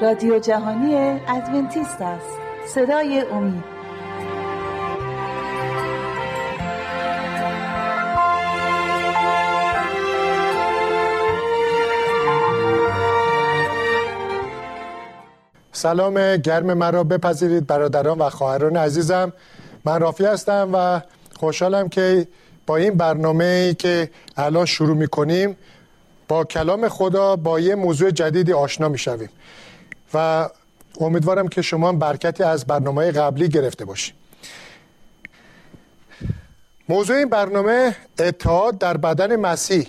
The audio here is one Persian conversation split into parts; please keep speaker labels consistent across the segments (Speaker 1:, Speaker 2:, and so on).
Speaker 1: رادیو جهانی ادونتیست است. صدای امید.
Speaker 2: سلام گرم مرا بپذیرید برادران و خواهران عزیزم. من رافی هستم و خوشحالم که با این برنامه ای که الان شروع می کنیم با کلام خدا با یه موضوع جدیدی آشنا می شویم و امیدوارم که شما برکتی از برنامه قبلی گرفته باشید. موضوع این برنامه اتحاد در بدن مسیح.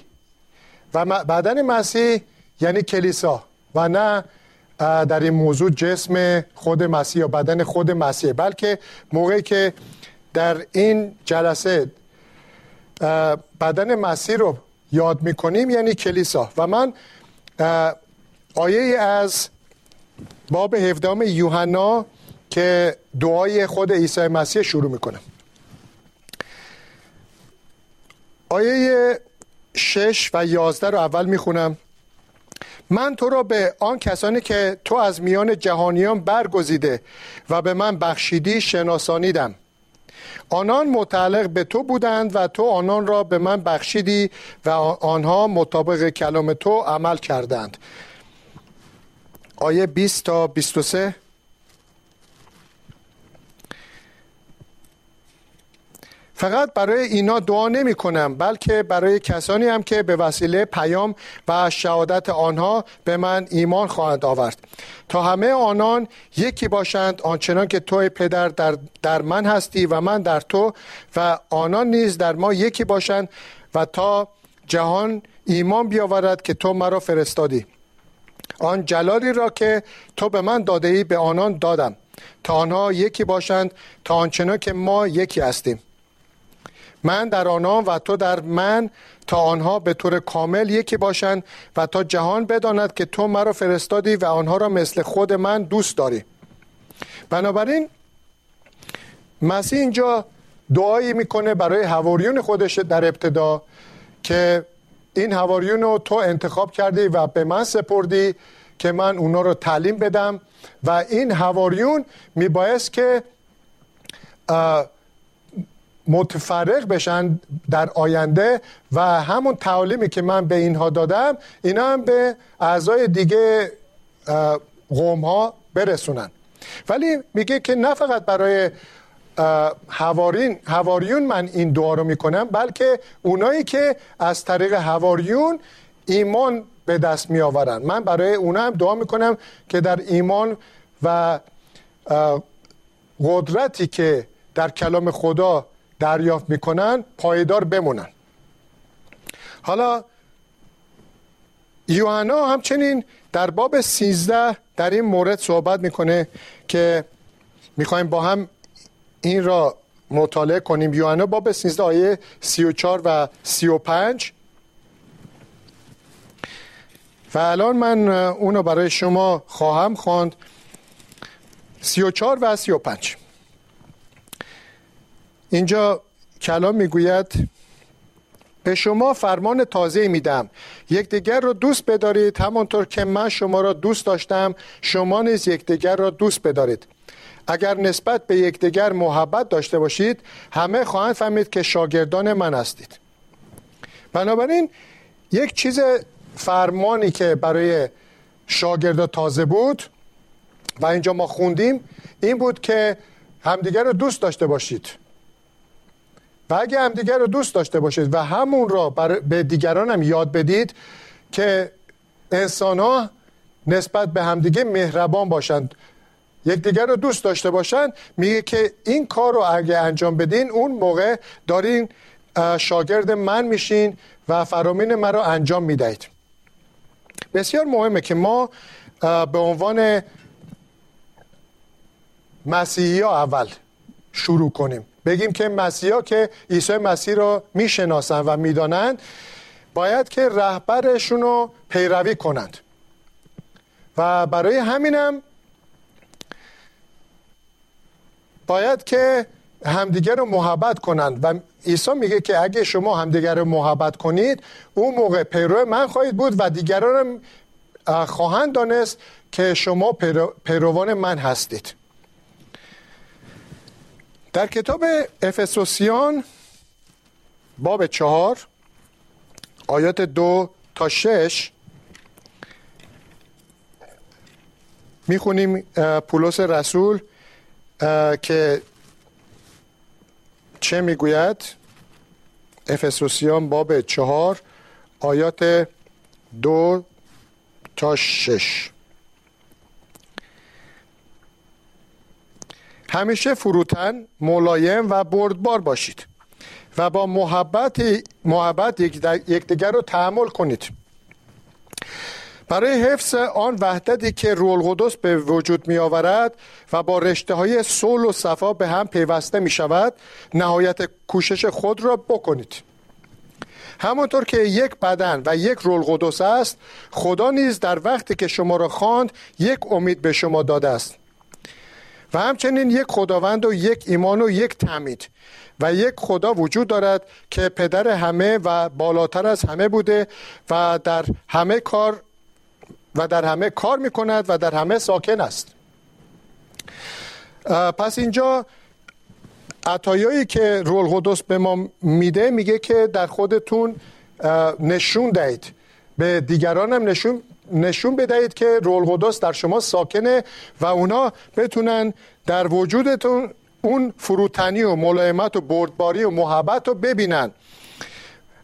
Speaker 2: و بدن مسیح یعنی کلیسا و نه در این موضوع جسم خود مسیح یا بدن خود مسیح. بلکه موقعی که در این جلسه بدن مسیح رو یاد می‌کنیم یعنی کلیسا. و من آیه از باب هفدام یوحنا که دعای خود عیسی مسیح شروع می‌کنم آیه شش و یازده رو اول می‌خونم. من تو را به آن کسانی که تو از میان جهانیان برگزیده و به من بخشیدی شناسانیدم. آنان متعلق به تو بودند و تو آنان را به من بخشیدی و آنها مطابق کلام تو عمل کردند. آیه 20 تا 23 فقط برای اینا دعا نمی کنم بلکه برای کسانی هم که به وسیله پیام و شهادت آنها به من ایمان خواهند آورد. تا همه آنان یکی باشند آنچنان که توی پدر در, در من هستی و من در تو و آنان نیز در ما یکی باشند و تا جهان ایمان بیاورد که تو مرا فرستادی. آن جلالی را که تو به من داده ای به آنان دادم. تا آنها یکی باشند تا آنچنان که ما یکی هستیم. من در آنها و تو در من تا آنها به طور کامل یکی باشند و تا جهان بداند که تو مرا فرستادی و آنها را مثل خود من دوست داری. بنابراین مسیح اینجا دعایی می‌کنه برای هواریون خودش در ابتدا که این هواریون رو تو انتخاب کردی و به من سپردی که من اونا رو تعلیم بدم و این هواریون میبایست که متفرق بشن در آینده و همون تعالیمی که من به اینها دادم اینا هم به اعضای دیگه قوم ها برسونن. ولی میگه که نه فقط برای هوارین هواریون من این دعا رو می‌کنم بلکه اونایی که از طریق هواریون ایمان به دست می آورن من برای اونا هم دعا می‌کنم که در ایمان و قدرتی که در کلام خدا دریافت می‌کنن پایدار بمونن. حالا یوحنا همچنین در باب 13 در این مورد صحبت می‌کنه که می‌خوایم با هم این را مطالعه کنیم. یوحنا باب 13 آیه 34 و 35 و الان من اونو برای شما خواهم خواند. 34 و 35 اینجا کلام می‌گوید به شما فرمان تازه میدم. یکدیگر را دوست بدارید همانطور که من شما را دوست داشتم شما نیز یکدیگر را دوست بدارید. اگر نسبت به یکدیگر محبت داشته باشید همه خواهند فهمید که شاگردان من هستید. بنابراین یک چیز فرمانی که برای شاگردا تازه بود و اینجا ما خوندیم این بود که همدیگر رو دوست داشته باشید. و اگه همدیگر رو دوست داشته باشید و همون را به دیگران هم یاد بدید که انسان ها نسبت به همدیگه مهربان باشند. یکدیگر رو دوست داشته باشند. میگه که این کار رو اگه انجام بدین اون موقع دارین شاگرد من میشین و فرامین من رو انجام می‌دهید. بسیار مهمه که ما به عنوان مسیحی اول شروع کنیم. بگیم که مسیحا که عیسی مسیح رو می‌شناسن و می‌دانند باید که رهبرشون رو پیروی کنند. و برای همینم باید که همدیگر رو محبت کنند. و عیسی میگه که اگه شما همدیگر رو محبت کنید اون موقع پیرو من خواهید بود و دیگران خواهند دانست که شما پیروان من هستید. در کتاب افسوسیان باب چهار آیات دو تا شش می‌خونیم پولس رسول که چه می‌گوید؟ افسوسیان باب چهار آیات دو تا شش. همیشه فروتن ملایم و بردبار باشید و با محبت محبت یکدیگر رو تحمل کنید. برای حفظ آن وحدتی که رول قدس به وجود می آورد و با رشته های صلح و صفا به هم پیوسته می شود نهایت کوشش خود را بکنید. همانطور که یک بدن و یک رول قدس است خدا نیز در وقتی که شما را خواند یک امید به شما داده است. و همچنین یک خداوند و یک ایمان و یک تمید و یک خدا وجود دارد که پدر همه و بالاتر از همه بوده و در همه کار و در همه کار می کند و در همه ساکن است. پس اینجا عطایایی که رول قدس به ما میده میگه که در خودتون نشون دهید. به دیگران هم نشون نشون بدهید که رول قدس در شما ساکنه و اونا بتونن در وجودتون اون فروتنی و ملایمت و بردباری و محبت رو ببینن.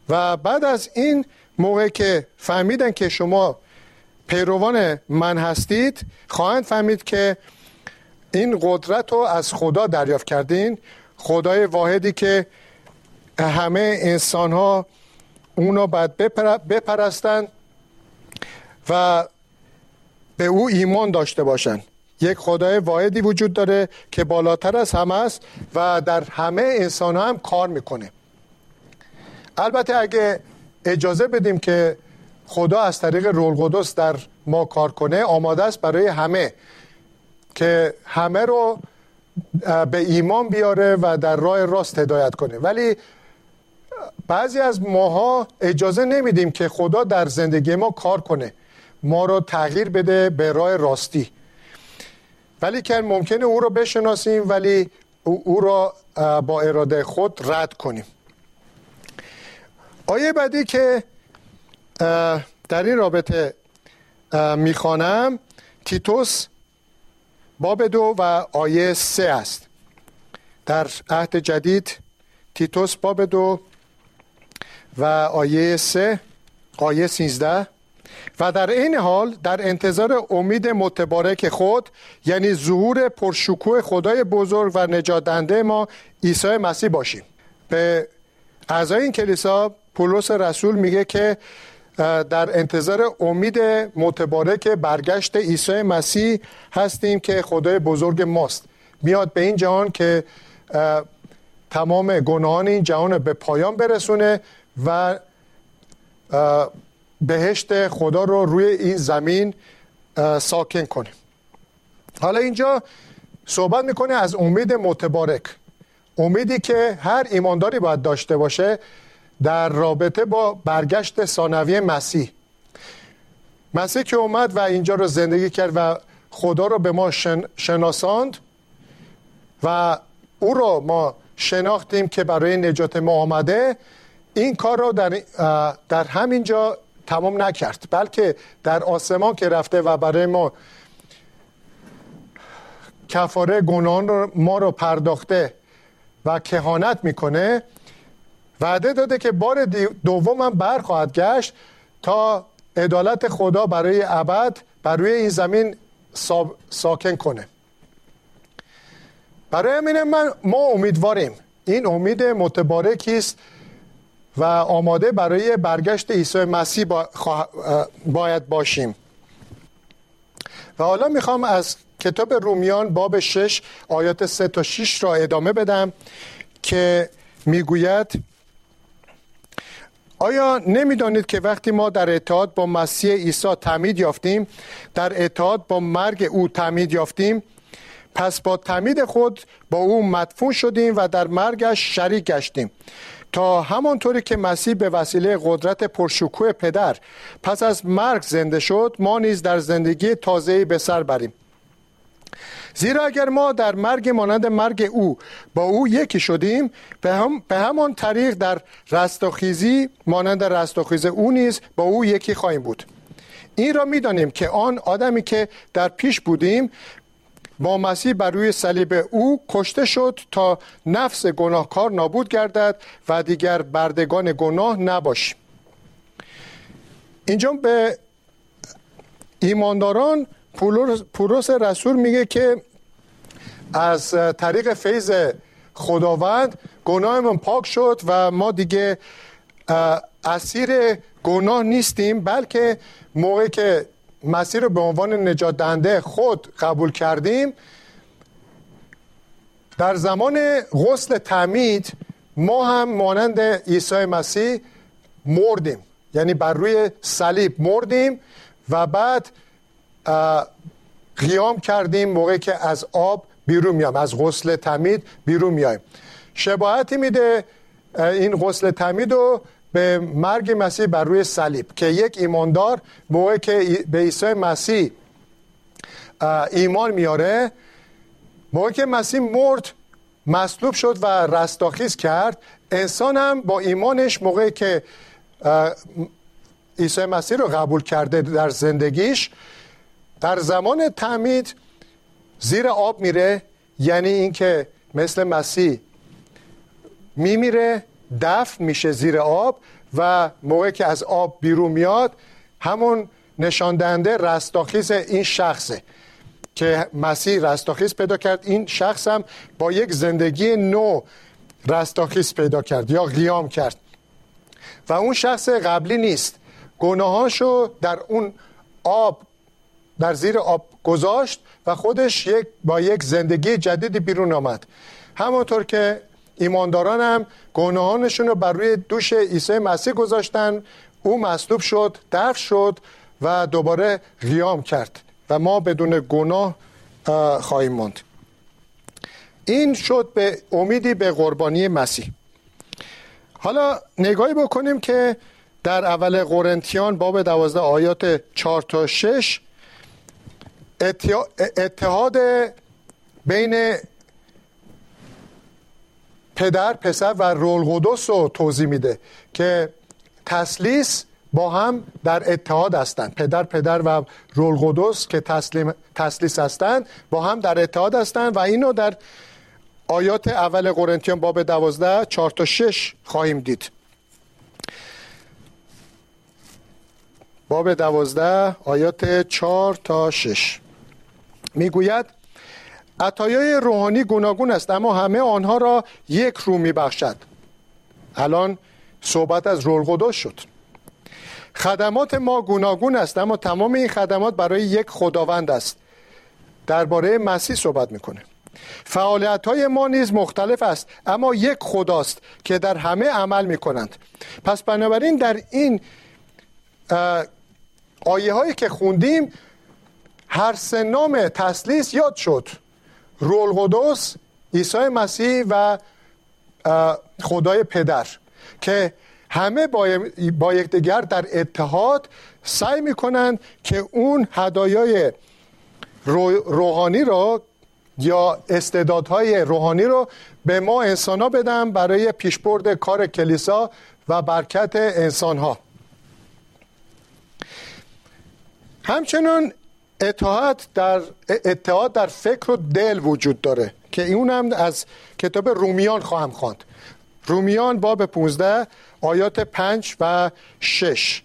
Speaker 2: و بعد از این موقع که فهمیدن که شما پیروان من هستید خواهند فهمید که این قدرت رو از خدا دریافت کردین. خدای واحدی که همه انسان ها اونو باید بپرستن و به او ایمان داشته باشند. یک خدای واحدی وجود داره که بالاتر از همه است و در همه انسان هم کار می‌کنه. البته اگه اجازه بدیم که خدا از طریق رول قدس در ما کار کنه آماده است برای همه که همه رو به ایمان بیاره و در راه راست هدایت کنه. ولی بعضی از ماها اجازه نمیدیم که خدا در زندگی ما کار کنه. ما رو تغییر بده به راه راستی. ولی که ممکنه او رو بشناسیم ولی او را با اراده خود رد کنیم. آیه بعدی که در این رابطه می‌خوانم تیتوس باب دو و آیه سه است. در عهد جدید تیتوس باب دو و آیه سه آیه سیزده و در این حال در انتظار امید متبارک خود یعنی ظهور پرشکوه خدای بزرگ و نجاتنده ما عیسی مسیح باشیم. به اعضای این کلیسا پولس رسول میگه که در انتظار امید متبارک برگشت عیسی مسیح هستیم که خدای بزرگ ماست. میاد به این جهان که تمام گناهان این جهان به پایان برسونه و بهشت خدا رو روی این زمین ساکن کنه حالا اینجا صحبت می‌کنه از امید متبارک. امیدی که هر ایمانداری باید داشته باشه در رابطه با برگشت ثانوی مسیح. مسیح که اومد و اینجا رو زندگی کرد و خدا رو به ما شناساند و او رو ما شناختیم که برای نجات ما آمده. این کار رو در, در همینجا تمام نکرد بلکه در آسمان که رفته و برای ما کفاره گناهان رو ما رو پرداخته و کهانت می‌کنه وعده داده که بار دوم هم برخواهد گشت تا عدالت خدا برای ابد بر روی این زمین ساکن کنه. برای همین من ما امیدواریم. این امید متبارکی است و آماده برای برگشت عیسی مسیح باید باشیم. و حالا می‌خوام از کتاب رومیان باب 6 آیات 3 تا 6 را ادامه بدم که می‌گوید آیا نمی‌دانید که وقتی ما در اتحاد با مسیح عیسی تعمید یافتیم در اتحاد با مرگ او تعمید یافتیم پس با تعمید خود با او مدفون شدیم و در مرگش شریک گشتیم؟ تا همانطوری که مسیح به وسیله قدرت پرشکوه پدر پس از مرگ زنده شد ما نیز در زندگی تازه‌ای به سر بریم. زیرا اگر ما در مرگ مانند مرگ او با او یکی شدیم به, هم به همان طریق در رستاخیزی مانند رستاخیز او نیز با او یکی خواهیم بود. این را می‌دانیم که آن آدمی که در پیش بودیم با مسیح بر روی صلیب او کشته شد تا نفس گناهکار نابود گردد و دیگر بردگان گناه نباشیم. اینجا به ایمانداران پولس رسول میگه که از طریق فیض خداوند گناهمون پاک شد و ما دیگه اسیر گناه نیستیم بلکه موقعی که مسیر رو به عنوان نجات دهنده خود قبول کردیم. در زمان غسل تعمید ما هم مانند عیسی مسیح مردیم. یعنی بر روی صلیب مردیم و بعد قیام کردیم موقعی که از آب بیرون میام از غسل تمید بیرون میایم. شباهتی میده این غسل تمید رو به مرگ مسیح بر روی صلیب که یک ایماندار موقعی که به عیسی مسیح ایمان میاره موقعی که مسیح مرد مصلوب شد و رستاخیز کرد انسان هم با ایمانش موقعی که عیسی مسیح رو قبول کرده در زندگیش در زمان تعمید زیر آب میره یعنی اینکه مثل مسیح میمیره دفن میشه زیر آب و موقعی که از آب بیرون میاد همون نشان دهنده رستاخیز این شخصه که مسیح رستاخیز پیدا کرد. این شخص هم با یک زندگی نو رستاخیز پیدا کرد یا قیام کرد. و اون شخص قبلی نیست. گناهاشو در اون آب در زیر آب گذاشت و خودش یک با یک زندگی جدیدی بیرون آمد. همانطور که ایمانداران هم گناهانشون رو بر روی دوش عیسی مسیح گذاشتن. او مصلوب شد دفن شد و دوباره قیام کرد و ما بدون گناه خواهیم ماند. این شد به امیدی به قربانی مسیح. حالا نگاهی بکنیم که در اول قرنتیان باب دوازده آیات 4 تا 6 اتحاد بین پدر پسر و رول قدس رو توضیح میده که تسلیس با هم در اتحاد هستند. پدر پدر و رول قدس که تسلیم تسلیس هستند با هم در اتحاد هستند و اینو در آیات اول قرنتیان باب دوازده چهار تا شش خواهیم دید. باب دوازده آیات چهار تا شش. می‌گوید عطایای روحانی گوناگون است اما همه آنها را یک رو میبخشد. الان صحبت از رول شد. خدمات ما گوناگون است اما تمام این خدمات برای یک خداوند است. درباره مسیح صحبت می‌کنه. فعالیت های ما نیز مختلف است اما یک خداست که در همه عمل می‌کنند. پس بنابراین در این آیه هایی که خوندیم هر سه نام تسلیس یاد شد. رول قدس عیسی مسیح و خدای پدر که همه با یکدیگر در اتحاد سعی می‌کنند که اون هدایای روحانی رو یا استعدادهای روحانی رو به ما انسان ها بدن برای پیشبرد کار کلیسا و برکت انسان ها همچنان اتحاد در اتحاد در فکر و دل وجود داره که اون هم از کتاب رومیان خواهم خواند. رومیان باب 15 آیات 5 و 6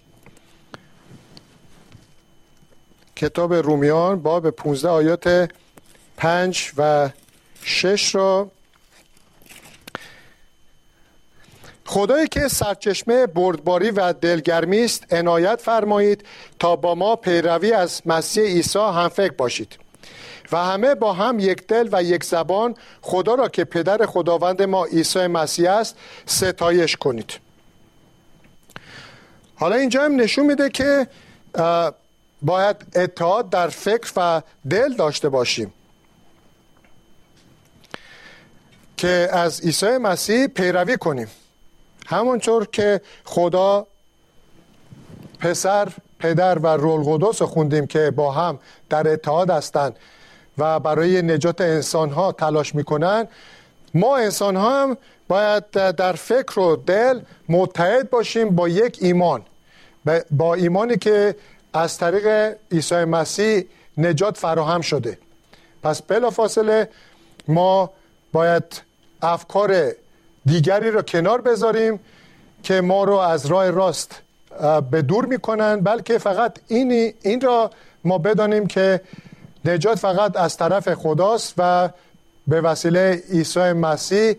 Speaker 2: کتاب رومیان باب 15 آیات 5 و 6 را خدایی که سرچشمه بردباری و دلگرمی است عنایت فرمایید تا با ما پیروی از مسیح عیسی هم فکر باشید. و همه با هم یک دل و یک زبان خدا را که پدر خداوند ما عیسی مسیح است ستایش کنید. حالا اینجا هم نشون میده که باید اتحاد در فکر و دل داشته باشیم. که از عیسی مسیح پیروی کنیم. همانطور که خدا پسر پدر و رول قدس خوندیم که با هم در اتحاد هستند و برای نجات انسان ها تلاش می‌کنن ما انسان ها هم باید در فکر و دل متحد باشیم با یک ایمان. با ایمانی که از طریق عیسی مسیح نجات فراهم شده. پس بلافاصله ما باید افکار دیگری را کنار بذاریم که ما رو از راه راست به دور می‌کنن بلکه فقط این, این را ما بدانیم که نجات فقط از طرف خداست و به وسیله عیسی مسیح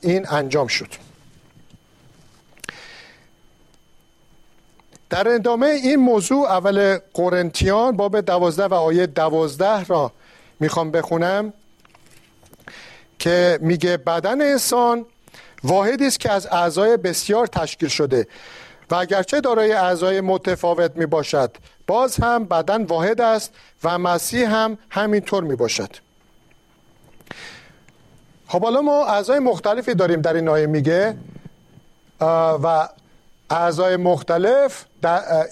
Speaker 2: این انجام شد. در ادامه این موضوع اول قرنتیان باب دوازده و آیه دوازده را می‌خوام بخونم. که میگه بدن انسان واحدی است که از اعضای بسیار تشکیل شده و اگرچه دارای اعضای متفاوت می باشد باز هم بدن واحد است و مسیح هم همینطور می باشد خب حالا ما اعضای مختلفی داریم در این آیه میگه و اعضای مختلف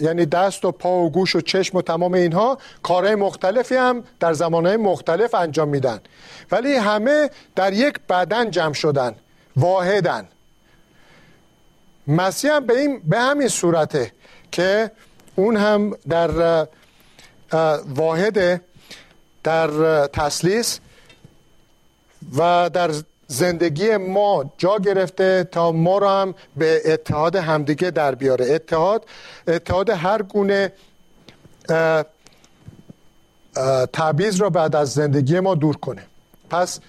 Speaker 2: یعنی دست و پا و گوش و چشم و تمام اینها کارهای مختلفی هم در زمانهای مختلف انجام میدن. ولی همه در یک بدن جمع شدن واحدن. مسیح هم به, این به همین صورته که اون هم در واحد در تسلیس و در زندگی ما جا گرفته تا ما را هم به اتحاد همدیگه در بیاره. اتحاد اتحاد هر گونه تعبیز را بعد از زندگی ما دور کنه. پس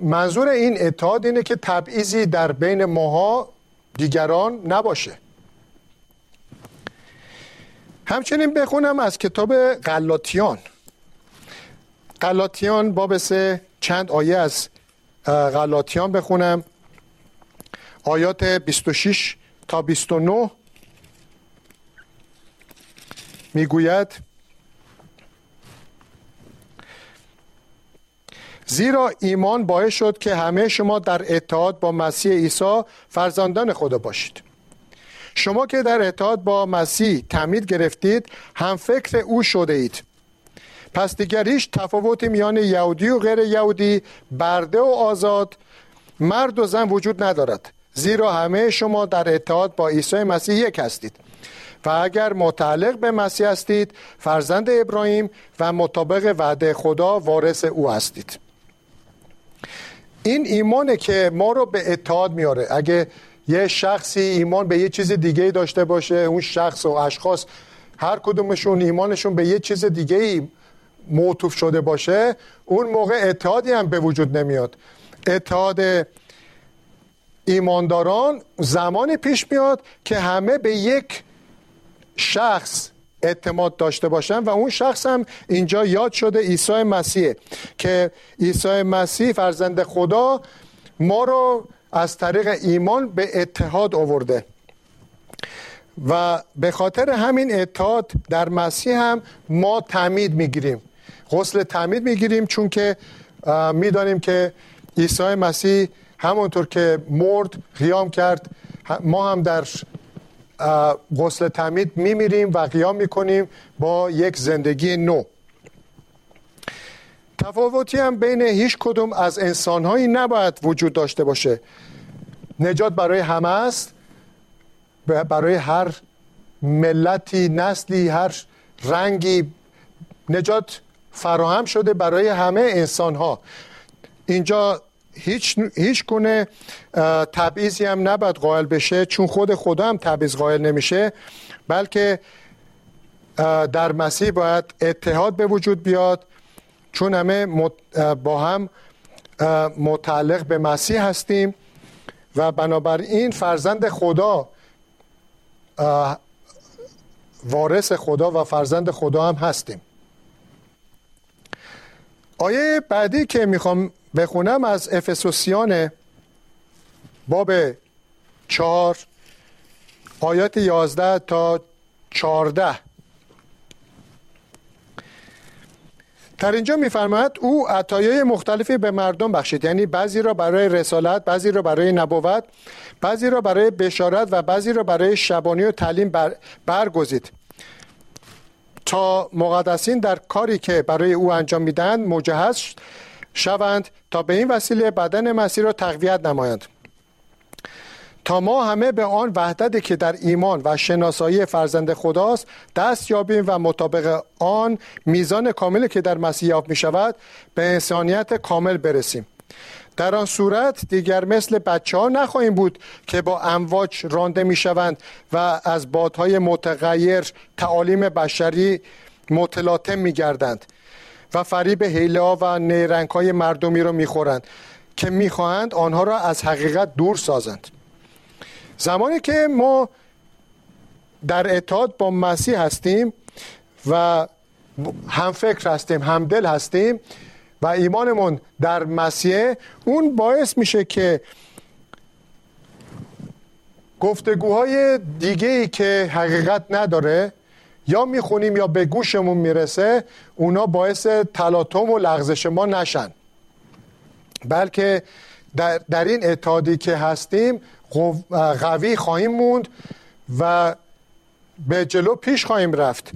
Speaker 2: منظور این اتحاد اینه که تبعیضی در بین ماها دیگران نباشه. همچنین بخونم از کتاب غلاطیان. غلاطیان باب سه چند آیه از غلاطیان بخونم. آیات 26 تا 29 می‌گوید زیرا ایمان باعث شد که همه شما در اتحاد با مسیح عیسی فرزندان خدا باشید. شما که در اتحاد با مسیح تعمید گرفتید هم فکر او شده اید. پس دیگر هیچ تفاوتی میان یهودی و غیر یهودی برده و آزاد. مرد و زن وجود ندارد زیرا همه شما در اتحاد با عیسی مسیح یک هستید. و اگر متعلق به مسیح هستید فرزند ابراهیم و مطابق وعده خدا وارث او هستید. این ایمانه که ما رو به اتحاد میاره. اگه یه شخصی ایمان به یه چیز دیگه داشته باشه اون شخص و اشخاص هر کدومشون ایمانشون به یه چیز دیگه ای معطوف شده باشه اون موقع اتحادی هم به وجود نمیاد. اتحاد ایمانداران زمانی پیش میاد که همه به یک شخص اعتماد داشته باشن و اون شخص هم اینجا یاد شده عیسی مسیح که عیسی مسیح فرزند خدا ما رو از طریق ایمان به اتحاد آورده. و به خاطر همین اتحاد در مسیح هم ما تعمید می‌گیریم. غسل تعمید می‌گیریم چون که می‌دانیم که عیسی مسیح همونطور که مرد قیام کرد ما هم در غسل تعمید میمیریم و قیام می‌کنیم با یک زندگی نو. تفاوتی هم بین هیچ کدوم از انسانهایی نباید وجود داشته باشه. نجات برای همه است. برای هر ملتی نسلی هر رنگی نجات فراهم شده برای همه انسان ها اینجا هیچ, هیچ گونه تبعیضی هم نباید قائل بشه چون خود خدا هم تبعیض قائل نمیشه بلکه در مسیح باید اتحاد به وجود بیاد چون همه با هم متعلق به مسیح هستیم و بنابراین فرزند خدا وارث خدا و فرزند خدا هم هستیم. آیه بعدی که می‌خوام بخونم از افسوسیان باب چهار آیات یازده تا چارده در اینجا میفرماید او عطایای مختلفی به مردم بخشید. یعنی بعضی را برای رسالت بعضی را برای نبوت بعضی را برای بشارت و بعضی را برای شبانی و تعلیم بر برگزید. تا مقدسین در کاری که برای او انجام می‌دهند مجهز شوند تا به این وسیله بدن مسیح را تقویت نمایند. تا ما همه به آن وحدتی که در ایمان و شناسایی فرزند خداست دست یابیم و مطابق آن میزان کاملی که در مسیح یافت می شود به انسانیت کامل برسیم. در آن صورت دیگر مثل بچه ها نخواهیم بود که با امواج رانده می شوند و از بادهای متغیر تعالیم بشری متلاطم می گردند و فریب حیله و نیرنگ های مردمی را می خورند که می خواهند آنها را از حقیقت دور سازند. زمانی که ما در اتحاد با مسیح هستیم و هم فکر هستیم هم دل هستیم و ایمانمون در مسیح اون باعث میشه که گفتگوهای دیگه ای که حقیقت نداره یا می‌خونیم یا به گوشمون می‌رسه اونا باعث تلاطم و لغزش ما نشن. بلکه در, در این اتحادی که هستیم قوی خواهیم موند و به جلو پیش خواهیم رفت.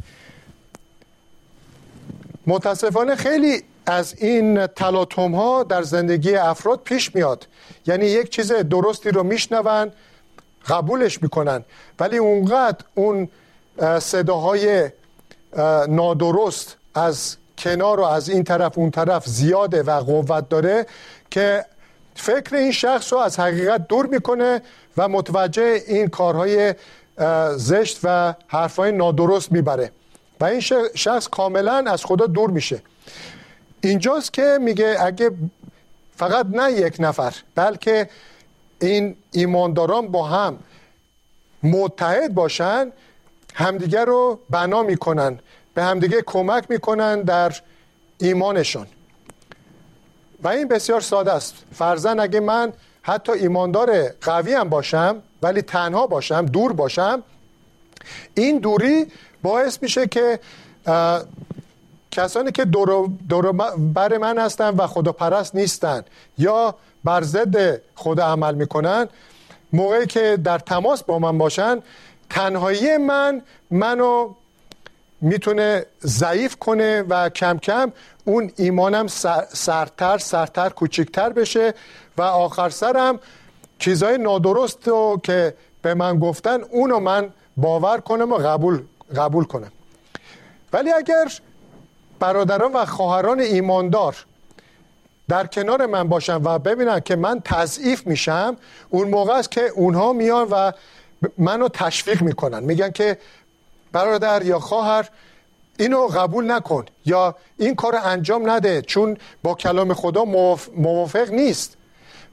Speaker 2: متاسفانه خیلی از این تلاطم ها در زندگی افراد پیش میاد. یعنی یک چیز درستی رو میشنون قبولش می‌کنن. ولی اونقدر اون صداهای نادرست از کنار و از این طرف اون طرف زیاده و قوت داره که فکر این شخص رو از حقیقت دور می‌کنه و متوجه این کارهای زشت و حرفهای نادرست می‌بره. و این شخص کاملا از خدا دور میشه. اینجاست که میگه اگه فقط نه یک نفر بلکه این ایمانداران با هم متحد باشن همدیگه رو بنا می‌کنن به همدیگه کمک می‌کنن در ایمانشون و این بسیار ساده است. فرزن اگه من حتی ایماندار قوی هم باشم ولی تنها باشم دور باشم این دوری باعث میشه که کسانی که دور, دور بر من هستن و خدا پرست نیستن یا بر ضد خدا عمل می‌کنن موقعی که در تماس با من باشن تنهایی من منو می‌تونه ضعیف کنه و کم کم اون ایمانم سرتر سرتر کوچکتر بشه و آخر سرم چیزهای نادرست رو که به من گفتن اونو من باور کنم و قبول, قبول کنم. ولی اگر برادران و خواهران ایماندار در کنار من باشن و ببینن که من تضعیف میشم اون موقع است که اونها میان و منو تشویق می‌کنن. میگن که برادر یا خواهر اینو قبول نکن یا این کار انجام نده چون با کلام خدا موافق نیست.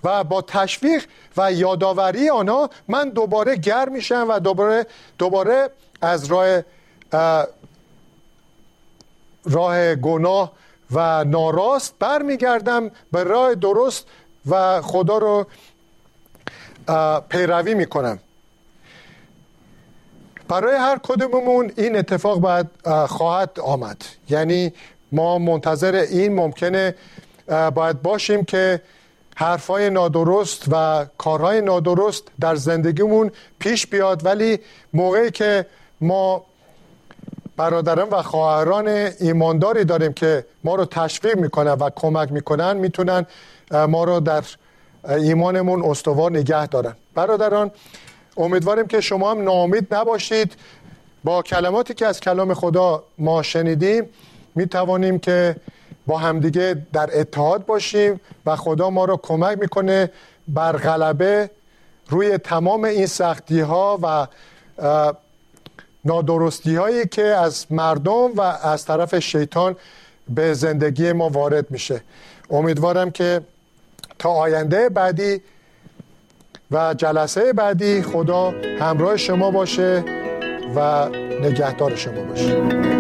Speaker 2: و با تشویق و یادآوری آنها من دوباره گرم میشم و دوباره دوباره از راه راه گناه و ناراست برمیگردم به راه درست و خدا رو پیروی می‌کنم. برای هر کدوممون این اتفاق باید خواهد آمد. یعنی ما منتظر این ممکنه باید باشیم که حرفای نادرست و کارهای نادرست در زندگیمون پیش بیاد. ولی موقعی که ما برادران و خواهران ایمانداری داریم که ما رو تشویق می‌کنن و کمک می‌کنن می‌تونن ما رو در ایمانمون استوار نگه دارن. برادران امیدواریم که شما هم ناامید نباشید. با کلماتی که از کلام خدا ما شنیدیم می توانیم که با همدیگه در اتحاد باشیم و خدا ما رو کمک می‌کنه بر غلبه روی تمام این سختی ها و نادرستی هایی که از مردم و از طرف شیطان به زندگی ما وارد میشه. امیدوارم که تا آینده بعدی و جلسه بعدی خدا همراه شما باشه و نگهدار شما باشه.